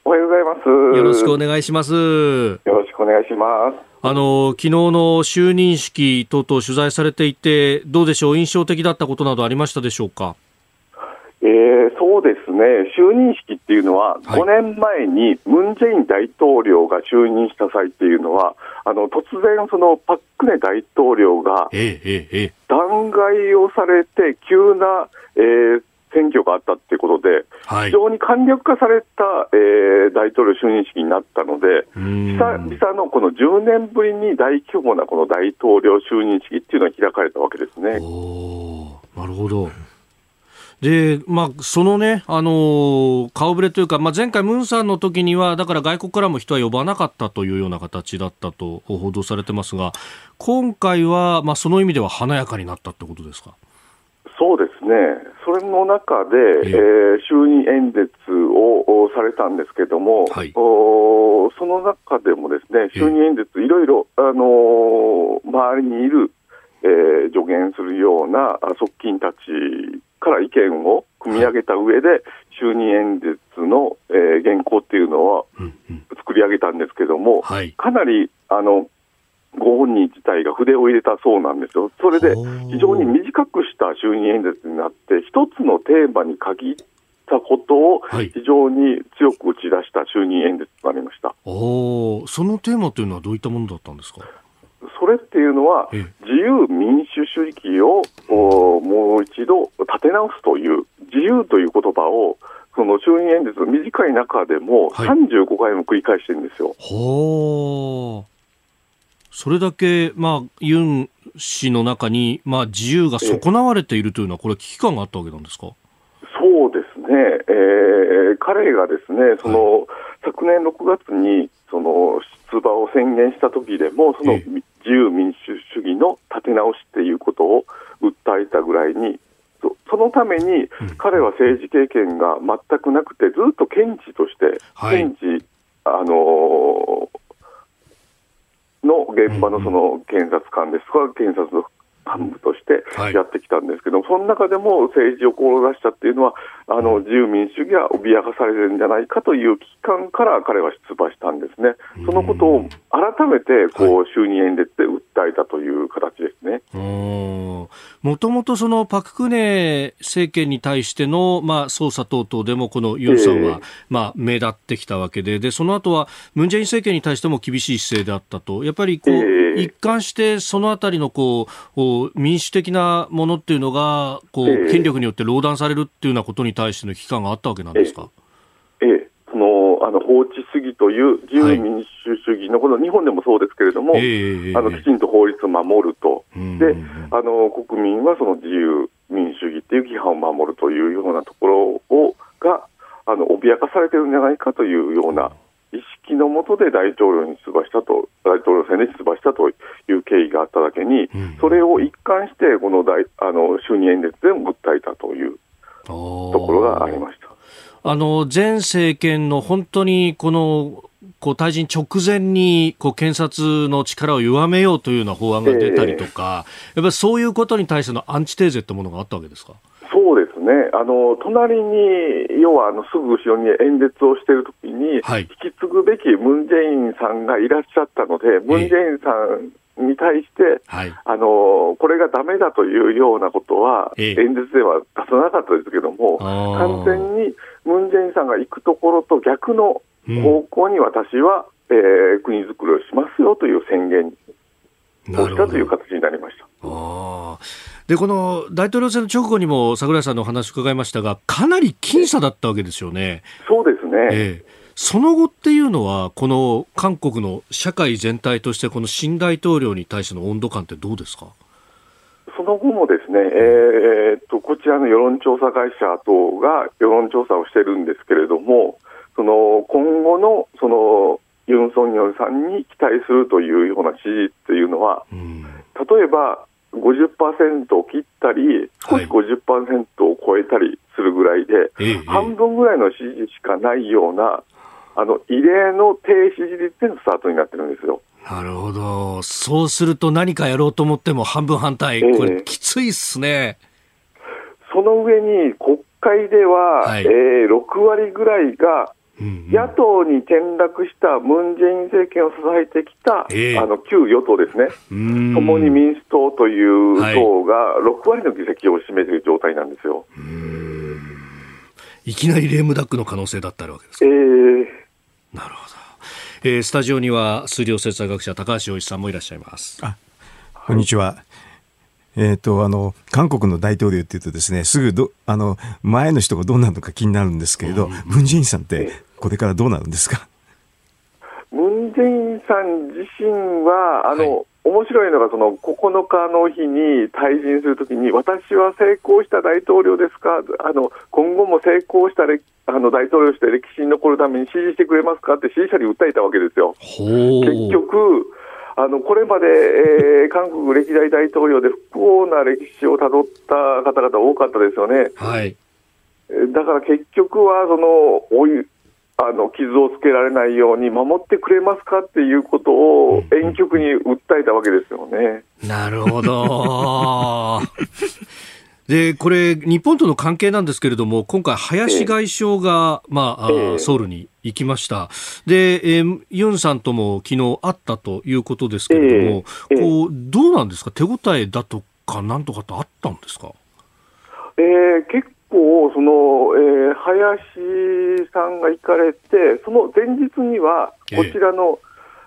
おはようございます。よろしくお願いします。よろしくお願いします。あの、昨日の就任式等々取材されていて、どうでしょう、印象的だったことなどありましたでしょうか？えー、そうですね、就任式っていうのは、はい、5年前にムン・ジェイン大統領が就任した際っていうのは、あの突然、そのパックネ大統領が弾劾をされて、急な、えー、選挙があったということで、はい、非常に簡略化された、えー、大統領就任式になったので、久々のこの10年ぶりに大規模なこの大統領就任式っていうのが開かれたわけですね。なるほど。で、まあ、そのね、あのー、顔ぶれというか、まあ、前回、ムンさんの時には、だから外国からも人は呼ばなかったというような形だったと報道されてますが、今回は、まあ、その意味では華やかになったってことですか？そうですね、それの中で、えー、就任演説をされたんですけれども、はい、おその中でもですね就任演説、いろいろ、あのー、周りにいる、えー、助言するような側近たちから意見を組み上げた上で、はい、就任演説の、えー、原稿っていうのは作り上げたんですけども、はい、かなりあのご本人自体が筆を入れたそうなんですよ。それで非常に短くした就任演説になって、一つのテーマに限ったことを非常に強く打ち出した就任演説となりました。はい、おそのテーマというのはどういったものだったんですか？それっていうのは、自由民主主義をもう一度立て直すという、自由という言葉を、その就任演説、短い中でも35回も繰り返してるんですよ。はいそれだけ、まあ、ユン氏の中に、まあ、自由が損なわれているというのは、これ、危機感があったわけなんですか？そうですね、えー、彼がですねその、はい、昨年6月にその出馬を宣言した時でも、その自由民主主義の立て直しっていうことを訴えたぐらいに、そのために彼は政治経験が全くなくて、ずっと検事として、検事、あのーの現場のその検察官です。とか、検察の幹部としてやってきたんですけども、はい、その中でも政治を志したっていうのは、あの自由民主主義が脅かされるんじゃないかという危機感から彼は出馬したんですね、そのことを改めてこう就任演説で訴えたという形ですね。もともとそのパク・クネ政権に対しての、まあ、捜査等々でも、このユンさんは、まあ、目立ってきたわけで。で、その後はムン・ジェイン政権に対しても厳しい姿勢であったと、やっぱりこう、一貫してそのあたりのこう民主的なものっていうのがこう、権力によって壟断されるっていうようなことに対しての危機感があったわけなんですか？ええ。そのあの法治主義という自由民主主義のこの日本でもそうですけれども、はい、あのきちんと法律を守ると、であの国民はその自由民主主義っていう規範を守るというようなところをがあの脅かされてるんじゃないかというような意識のもとで大統領に出馬したと、大統領選で出馬したという経緯があっただけに、うん、それを一貫して、この大あの就任演説でも訴えたというところがありました。あの前政権の本当にこのこう退陣直前にこう検察の力を弱めようというような法案が出たりとか、えー、やっぱりそういうことに対してのアンチテーゼってものがあったわけですか？そうですね、あの隣に、要はあのすぐ後ろに演説をしているときに、はい、引き継ぐべきムン・ジェインさんがいらっしゃったので、ムン・ジェインさんに対して、はい、あのこれがだめだというようなことは、演説では出さなかったですけども、完全にムン・ジェインさんが行くところと逆の方向に私は、うん、えー、国づくりをしますよという宣言をしたという形になりました。あでこの大統領選の直後にも櫻井さんのお話伺いましたが、かなり僅差だったわけですよね。そうですね、ええ、その後っていうのは、この韓国の社会全体として、この新大統領に対しての温度感ってどうですか？その後もですね、えー、っとこちらの世論調査会社等が世論調査をしてるんですけれども、その今後のそのユン・ソンニョルさんに期待するというような支持というのは、うん、例えば50%を切ったり、少し50%を超えたりするぐらいで、はい、半分ぐらいの支持しかないような、あの異例の低支持率でのスタートになってるんですよ。なるほど。そうすると何かやろうと思っても半分反対。これきついっすね。その上に国会では、はい、えー、6割ぐらいが野党に転落したムン・ジェイン政権を支えてきた、えー、あの旧与党ですね、共に民主党という党が6割の議席を占めている状態なんですよ。いきなりレームダックの可能性だったわけですか。えー、なるほど。えー、スタジオには数量政策学者高橋洋一さんもいらっしゃいます。あこんにちは。えっ、ー、と、あの、韓国の大統領っていうとですね、すぐど、あの、前の人がどうなるのか気になるんですけれど、ムン・ジェインさんってこれからどうなるんですか？ムン・ジェインさん自身は、あの、はい面白いのが、その9日の日に退陣するときに、私は成功した大統領ですか、あの今後も成功したあの大統領として歴史に残るために支持してくれますか？って支持者に訴えたわけですよ。結局あのこれまで、えー、韓国歴代大統領で不幸な歴史をたどった方々多かったですよね。はい、だから結局はそのおいあの傷をつけられないように守ってくれますかっていうことを遠曲に訴えたわけですよね。なるほど。で、これ、日本との関係なんですけれども、今回、林外相が、えー、まあ、えー、ソウルに行きました。で、えー、ユンさんとも昨日会ったということですけれども、えー、こう、どうなんですか？手応えだとか、なんとかってあったんですか？えー、結構、その、えー、林さんが行かれて、その前日には、こちらの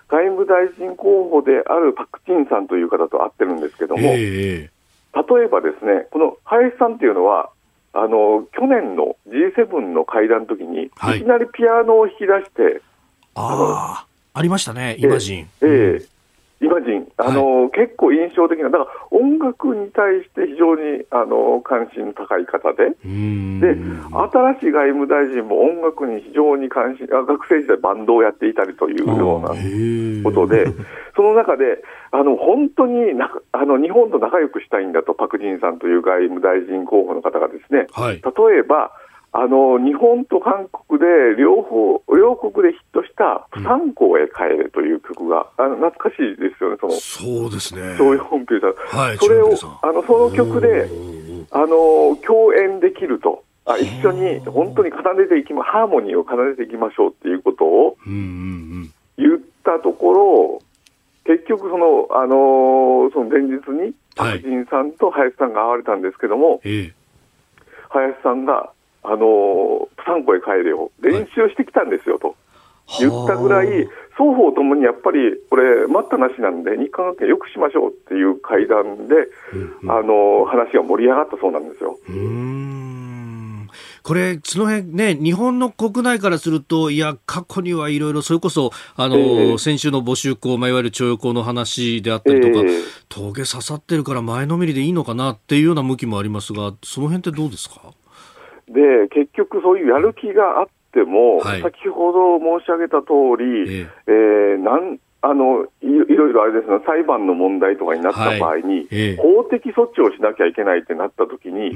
外務大臣候補であるパク・チンさんという方と会ってるんですけども、えー例えばですね、この林さんっていうのは、あの去年の G7 の会談の時に、はい、いきなりピアノを弾き出して、ああ、ありましたね、イマジン。えー、えーイマジン、あの、はい、結構印象的な、だから音楽に対して非常にあの関心の高い方で、で、新しい外務大臣も音楽に非常に関心、あ学生時代バンドをやっていたりというようなことで、その中で、あの本当になあの日本と仲良くしたいんだと、パク・ジンさんという外務大臣候補の方がですね、はい、例えば、あの日本と韓国で両方両国でヒットした「三校へ帰れ」という曲が、うん、あの懐かしいですよね、その。そうですね。そういう本ーはい、それをあのその曲であの共演できると。あ一緒に本当に奏でていきまハーモニーを奏でていきましょうっていうことを言ったところ、結局その、あのその前日に、白人さんと林さんが会われたんですけども、はい、林さんが、あのプサンコへ帰れよ、練習してきたんですよと。言ったぐらい、双方ともにやっぱりこれ、待ったなしなんで、日韓関係よくしましょうっていう会談で、あの話が盛り上がったそうなんですよ。これ、その辺ね、日本の国内からすると、いや、過去にはいろいろ、それこそ、あの、えー、先週の募集校、まあ、いわゆる徴用工の話であったりとか、えー、峠刺さってるから前のめりでいいのかなっていうような向きもありますが、その辺ってどうですか？で、結局そういうやる気があっても、はい、先ほど申し上げた通り、えー、えー、なんあのいいろいろあれですね、裁判の問題とかになった場合に、はいえ。ー、法的措置をしなきゃいけないってなったときに、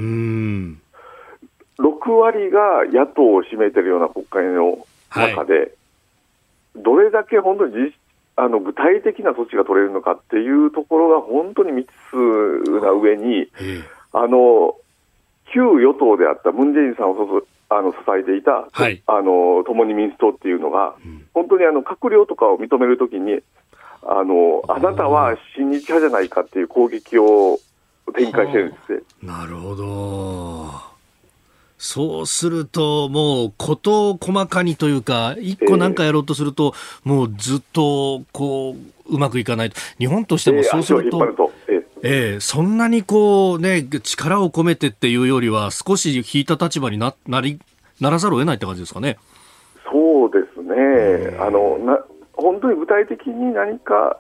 6割が野党を占めてるような国会の中で、はい、どれだけ本当に実あの具体的な措置が取れるのかっていうところが本当に未知数な上に、あの旧与党であったムン・ジェインさんをあの支えていた、はい、あの共に民主党っていうのが、うん、本当にあの閣僚とかを認めるときにあの、あなたは親日派じゃないかっていう攻撃を展開してるんですなるほど。そうすると、もう、事細かにというか、一個なんかやろうとすると、えー、もうずっと、こう、うまくいかないと。日本としてもそうすると、えー、えー、そんなにこうね、力を込めてっていうよりは、少し引いた立場にななりならざるを得ないって感じですかね。そうですね。あのな本当に具体的に何か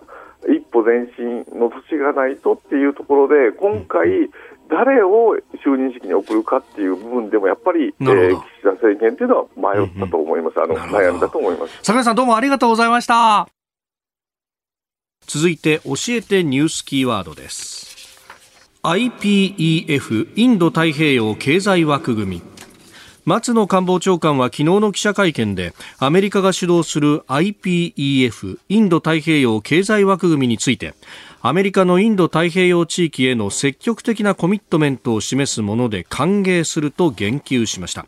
一歩前進の土地がないとっていうところで、今回、誰を就任式に送るかっていう部分でも、やっぱり、えー、岸田政権っていうのは迷ったと思います、うんうん、あの悩んだと思います坂井さん、どうもありがとうございました。続いて、教えてニュースキーワードです。IPEF インド太平洋経済枠組み松野官房長官は昨日の記者会見でアメリカが主導する IPEF インド太平洋経済枠組みについてアメリカのインド太平洋地域への積極的なコミットメントを示すもので歓迎すると言及しました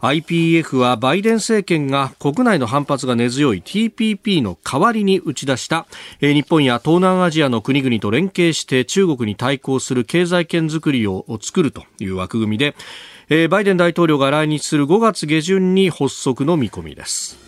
IPF はバイデン政権が国内の反発が根強い TPP の代わりに打ち出した日本や東南アジアの国々と連携して中国に対抗する経済圏づくりを作るという枠組みでえ、バイデン大統領が来日する5月下旬に発足の見込みです。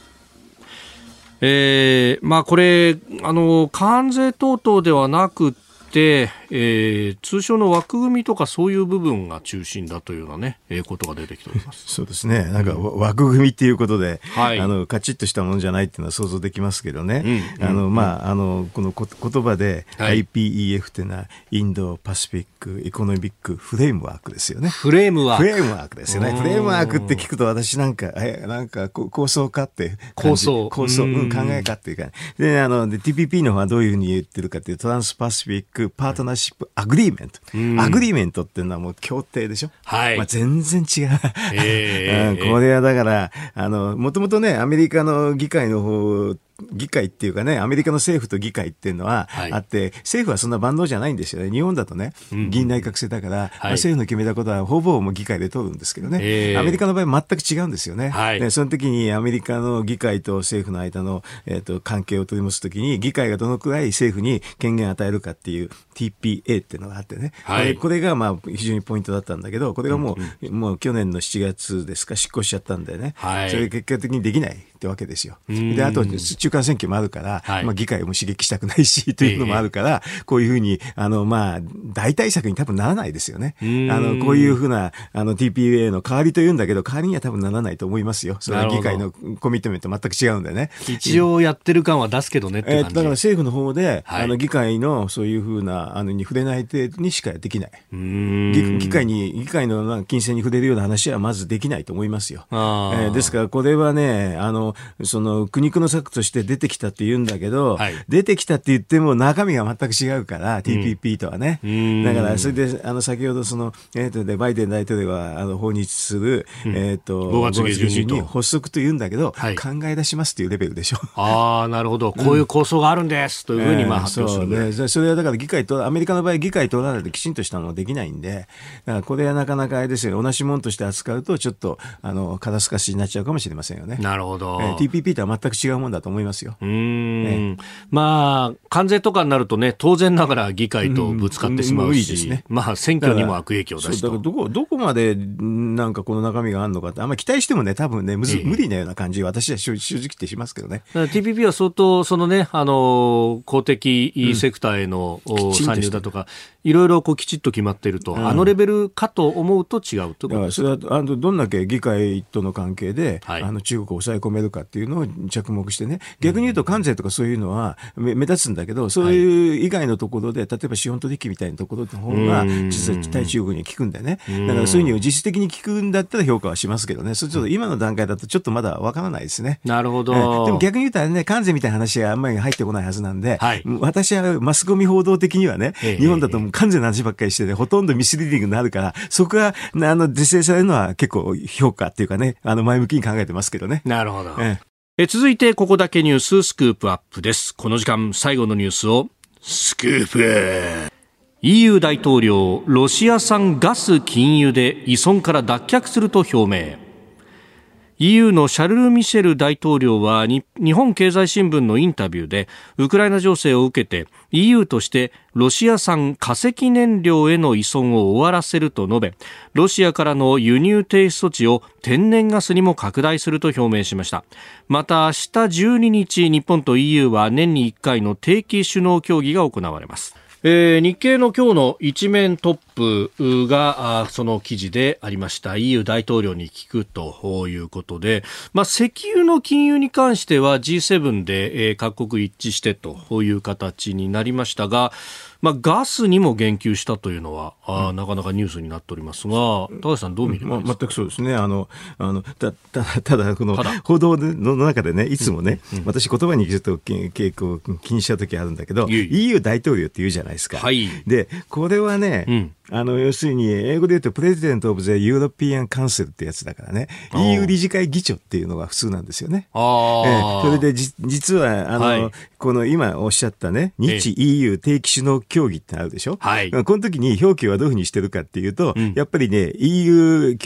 えー、まあこれ、あの、関税等々ではなくて、えー、通商の枠組みとかそういう部分が中心だというようなね、えー、ことが出てきております。そうですね。なんか枠組みっていうことで、はい、あの、カチッとしたものじゃないっていうのは想像できますけどね。うん、あの、うん、まあ、あの、このこ言葉で、はい、IPEF っていうのは、 Indo-Pacific Economic Framework ですよね。 Framework。Framework ですよね。 Framework って聞くと私なんか、え、なんか構想かって構想。構想、うん、考えかっていうか。で、あの、で、TPP の方はどういうふうに言ってるかっていう Trans-Pacific Partnership Agreement。Agreement っていうのはもう協定でしょ？はい。まあ、全然違う。えー、これはだから、あの、もともとね、アメリカの議会の方議会っていうかね、アメリカの政府と議会っていうのはあって、はい、政府はそんな万能じゃないんですよね。日本だとね、議院内閣制だから、まあ、政府の決めたことはほぼもう議会で通るんですけどね、えー、アメリカの場合全く違うんですよね。はい、でその時にアメリカの議会と政府の間の、えーと、関係を取り持つときに、議会がどのくらい政府に権限を与えるかっていう TPA っていうのがあってね、はい、これがまあ非常にポイントだったんだけど、これがもう、うんうん、もう去年の7月ですか、失効しちゃったんでね、はい、それ結果的にできない。ってわけですよ。で、あと、中間選挙もあるから、はい、まあ、議会も刺激したくないし、というのもあるから、こういうふうに、あの、まあ、大対策に多分ならないですよね。あの、こういうふうな、あの、TPA の代わりというんだけど、代わりには多分ならないと思いますよ。それは議会のコミットメント全く違うんでね。一応やってる感は出すけどねってえー、だから政府の方で、はい、あの、議会のそういうふうな、あの、に触れない程度にしかできない。議議会に、議会の金銭に触れるような話はまずできないと思いますよ。えー、ですから、これはね、あの、その苦肉の策として出てきたって言うんだけど、はい、出てきたって言っても中身が全く違うから、うん、TPP とはね。だから、それで、あの、先ほどその、えっ、ー、とで、バイデン大統領が、あの、訪日する、うん、えっ、ー、と、5月下旬に発足と言うんだけど、はい、考え出しますっていうレベルでしょ。ああ、なるほど。こういう構想があるんです、というふうに、まあ、発表する、えー、そうね。それはだから議会と、アメリカの場合、議会通らないときちんとしたのはできないんで、だからこれはなかなかあれですよね、同じものとして扱うと、ちょっと、あの、肩透かしになっちゃうかもしれませんよね。なるほど。えー、TPP とは全く違うもんだと思いますよ。うん、ね、まあ、関税とかになるとね、当然ながら議会とぶつかってしまうし、うんうね、まあ、選挙にも悪影響だしと。だからどこ、どこまでなんかこの中身があるのかって、あんまり期待してもね、多分ね、むず、無理なような感じ、私は正直ってしますけどね。TPP は相当、そのね、あの、公的セクターへの、うん、参入だとか、いろいろこうきちっと決まっていると、うん、あのレベルかと思うと違うとだからそれはあのどんだけ議会との関係で、はい、あの中国を抑え込めるかっていうのを着目してね、逆に言うと関税とかそういうのは目立つんだけど、そういう以外のところで、例えば資本取引みたいなところの方が、実際対中国に効くんだよね。だからそういうふうに実質的に効くんだったら評価はしますけどね、それちょっと今の段階だとちょっとまだわからないですね。なるほど。でも逆に言ったらね、関税みたいな話はあんまり入ってこないはずなんで、はい、私はマスコミ報道的にはね、日本だと関税の話ばっかりしてね、ほとんどミスリーディングになるから、そこが、あの、是正されるのは結構評価っていうかね、あの、前向きに考えてますけどね。なるほど。ええ続いて、ここだけニューススクープアップです。この時間、最後のニュースを、スクープ EU 大統領、ロシア産ガス禁輸で依存から脱却すると表明。EU のシャルル・ミシェル大統領は日本経済新聞のインタビューでウクライナ情勢を受けて EU としてロシア産化石燃料への依存を終わらせると述べロシアからの輸入停止措置を天然ガスにも拡大すると表明しました。また明日12日日本と EU は年に1回の定期首脳協議が行われます。えー、日経の今日の一面トップがその記事でありました。EU 大統領に聞くということで、まあ、石油の金融に関しては G7 で、えー、各国一致してという形になりましたがまあ、ガスにも言及したというのは、あ、うん、なかなかニュースになっておりますが、高橋さん、どう見る、まあ、全くそうですね、あのあのたたただ、この報道の中でね、いつもね、うんうん、私、言葉にちょっと傾向気にした時あるんだけど、EU 大統領って言うじゃないですか。はい、で、これはね、うんあの、要するに、英語で言うと、プレジデント・オブ・ザ・ユーロピアン・カウンセルってやつだからね、EU 理事会議長っていうのが普通なんですよね。あえそれでじ、実は、あの、はい、この今おっしゃったね、日 EU 定期首脳協議ってあるでしょ？はい。この時に表記はどういうふうにしてるかっていうと、うん、やっぱりね、EU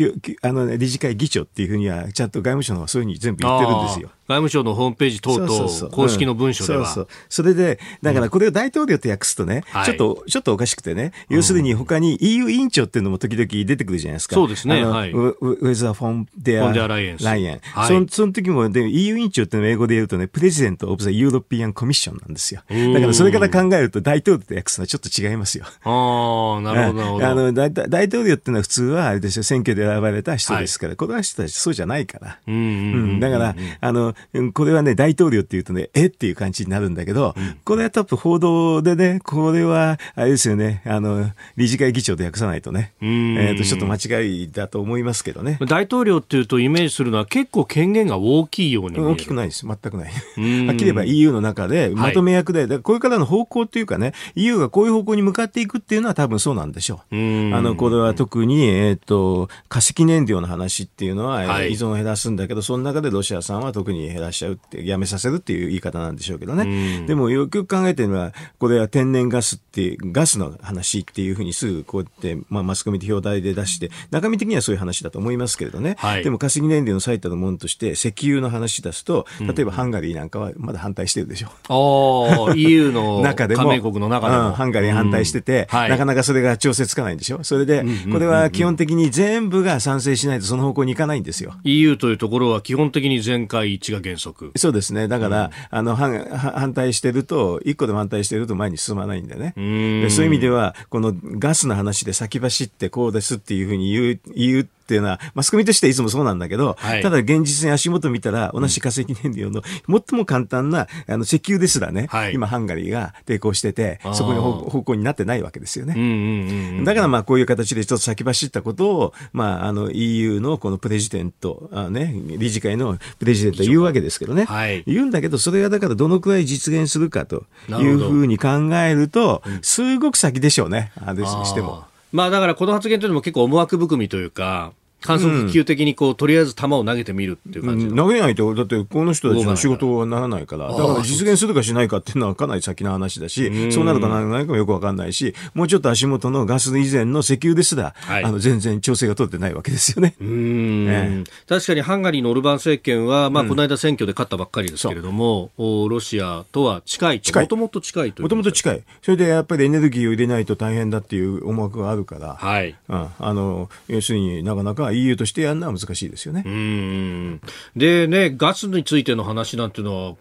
あの、理事会議長っていうふうには、ちゃんと外務省のそういうふうに全部言ってるんですよ。外務省のホームページ等々、公式の文書では。そうそうそれで、だからこれを大統領と訳すとね、ちょっと、ちょっとおかしくてね、要するに他に EU 委員長っていうのも時々出てくるじゃないですか。そうですね。はい。ウェザー・フォン・デア・ライエンス。ライエン。はい、そのその時も、で EU 委員長っていうのを英語で言うとね、プレジデント・オブ・ザ・ユーロピアン・コミッションなんですよ。だからそれから考えると大統領と訳すのはちょっと違いますよ。ああ、なるほど、なるほど。あの大、大統領っていうのは普通はあれですよ、選挙で選ばれた人ですから、はい、この人たちそうじゃないから。うん。だから、あの、これはね、大統領っていうとね、え？っていう感じになるんだけど、うん、これは多分報道でね、これは、あれですよね、あの、理事会議長で訳さないとね、えっ、ー、と、ちょっと間違いだと思いますけどね。大統領っていうとイメージするのは結構権限が大きいように大きくないです。全くない。はっきり言えば EU の中でまとめ役で、はい、これからの方向っていうかね、EU がこういう方向に向かっていくっていうのは多分そうなんでしょう。うあの、これは特に、えっ、ー、と、化石燃料の話っていうのは、はい、依存を減らすんだけど、その中でロシア産は特に減らしちゃうって、やめさせるっていう言い方なんでしょうけどね。でもよくよく考えてるのは、これは天然ガスっていう、ガスの話っていうふうにすぐこうやって、まあ、マスコミで表題で出して、中身的にはそういう話だと思いますけれどね。はい、でも化石燃料の最たるものとして、石油の話出すと、例えばハンガリーなんかはまだ反対してるでしょ。ああ、EU の 中でも、加盟国の中でも。うん、ハンガリー反対してて、うんはい、なかなかそれが調整つかないんでしょ。それで、これは基本的に全部が賛成しないとその方向に行かないんですよ。EU というところは基本的に全会一致が原則。そうですね。だから、あの、反対してると、一個でも反対してると前に進まないんだよね。でそういう意味では、このガスの話で先走ってこうですっていうふうに言う、言うっていうのは、マスコミとしてはいつもそうなんだけど、はい、ただ現実に足元見たら、同じ化石燃料の最も簡単なあの石油ですらね、はい、今ハンガリーが抵抗してて、そこに方向になってないわけですよね。だからまあこういう形でちょっと先走ったことを、まああの EU のこのプレジデント、あね、理事会のプレジデントは言うわけですけどね。はい、言うんだけど、それがだからどのくらい実現するかというふうに考えると、すごく先でしょうね、あれしても。まあだからこの発言というのも結構思惑含みというか、観測球的にこう、とりあえず球を投げてみるっていう感じ、うん、投げないと、だってこの人たちの仕事はならないから、だから実現するかしないかっていうのはかなり先の話だし、そうなるかならないかもよくわかんないし、もうちょっと足元のガス以前の石油ですら、はい、あの全然調整が取れてないわけですよね。うん、ね、確かにハンガリーのオルバン政権は、まあ、この間選挙で勝ったばっかりですけれども、う。ん、ロシアとは近いもともと近いともともと近い。それでやっぱりエネルギーを入れないと大変だっていう思惑があるから、はい。うん、あの、要するになかなか EU としてやるのは難しいですよね。うんでね、ガスについての話なんていうのは、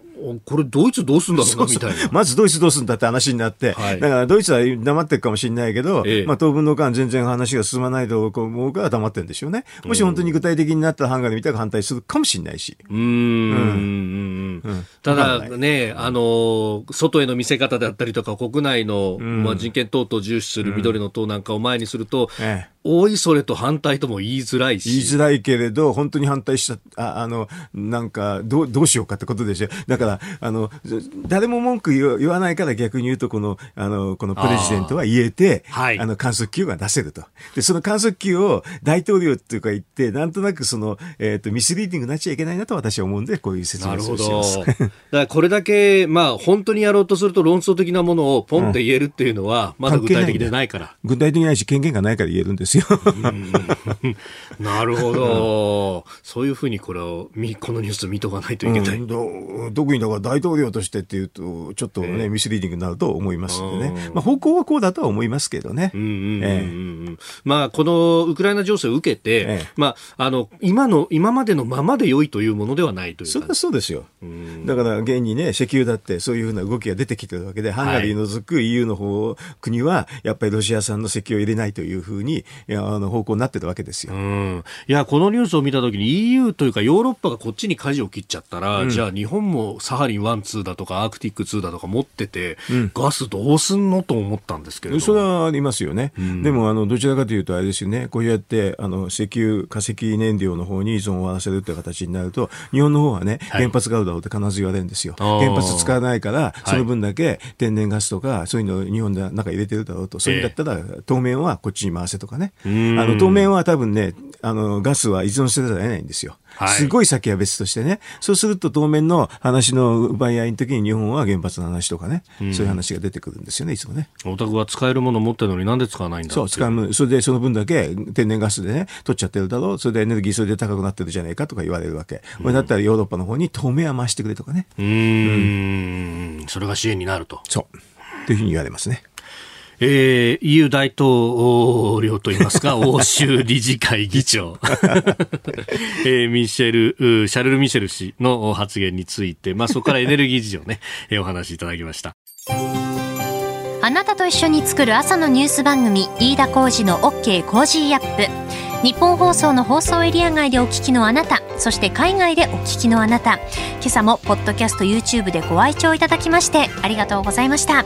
これドイツどうすんだろうなみたいな。まずドイツどうすんだって話になって、はい、だからドイツは黙ってるかもしれないけど、ええ、まあ当分の間全然話が進まないと思うから黙ってるんでしょうね。もし本当に具体的になったらハンガリーみたいな反対するかもしれないし。うん。うん。ただね、あの、外への見せ方であったりとか、国内の、まあ、人権等々重視する緑の党なんかを前にすると、ええ、おいそれと反対とも言いづらいし。言いづらいけれど、本当に反対した、ああの、なんか、どう、どうしようかってことでしょ。だから、あの、誰も文句言わないから逆に言うと、この、あの、このプレジデントは言えて、あ,、はい、あの、観測球が出せると。で、その観測球を大統領っていうか言って、なんとなくその、えっ、ー、と、ミスリーディングになっちゃいけないなと私は思うんで、こういう説明をします。だからこれだけ、まあ、本当にやろうとすると論争的なものをポンって言えるっていうのは、まだ具体的でないから。具体的ないし、権限がないから言えるんですですよ。なるほど。そういうふうにこれを、このニュース見とかないといけない。うん、特にだから大統領としてっていうと、ちょっとね、えー、ミスリーディングになると思いますんでね。まあ方向はこうだとは思いますけどね。まあこのウクライナ情勢を受けて、えー、まああの、今の、今までのままで良いというものではないというそれはそうですよ。だから現にね、石油だってそういうふうな動きが出てきてるわけで、ハンガリー除く EU の方、国はやっぱりロシア産の石油を入れないというふうに、いやあの方向になってるわけですよ。いや、このニュースを見たときに EU というかヨーロッパがこっちに舵を切っちゃったら、うん、じゃあ日本もサハリン1、2だとかアークティック2だとか持ってて、うん、ガスどうすんのと思ったんですけれどそれはありますよね。うん、でも、あの、どちらかというとあれですよね、こうやって、あの、石油、化石燃料の方に依存を終わらせるという形になると、日本の方はね、原発があるだろうって必ず言われるんですよ。原発使わないから、その分だけ天然ガスとか、そういうのを日本で中入れてるだろうと、そういうんだったら、当面はこっちに回せとかね。あの、当面は多分ね、あの、ガスは依存してたらえないんですよ。はい、すごい先は別としてね。そうすると当面の話の奪い合いの時に日本は原発の話とかね、うん、そういう話が出てくるんですよね、いつもね。お宅は使えるもの持ってるのになんで使わないんだそう、使う。それでその分だけ天然ガスでね、取っちゃってるだろう。それでエネルギーそれで高くなってるじゃないかとか言われるわけ。うん、これだったらヨーロッパの方に当面は回してくれとかね。うん。うん、それが支援になると。そう。というふうに言われますね。えー、EU 大統領といいますか、欧州理事会議長、えー、ミシェル、シャルル・ミシェル氏の発言について、まあ、そこからエネルギー事情ね、えー、お話しいただきました。あなたと一緒に作る朝のニュース番組、飯田浩二の OK Cozy up。ニッポン放送の放送エリア外でお聞きのあなた、そして海外でお聞きのあなた、今朝もポッドキャスト YouTube でご愛聴いただきまして、ありがとうございました。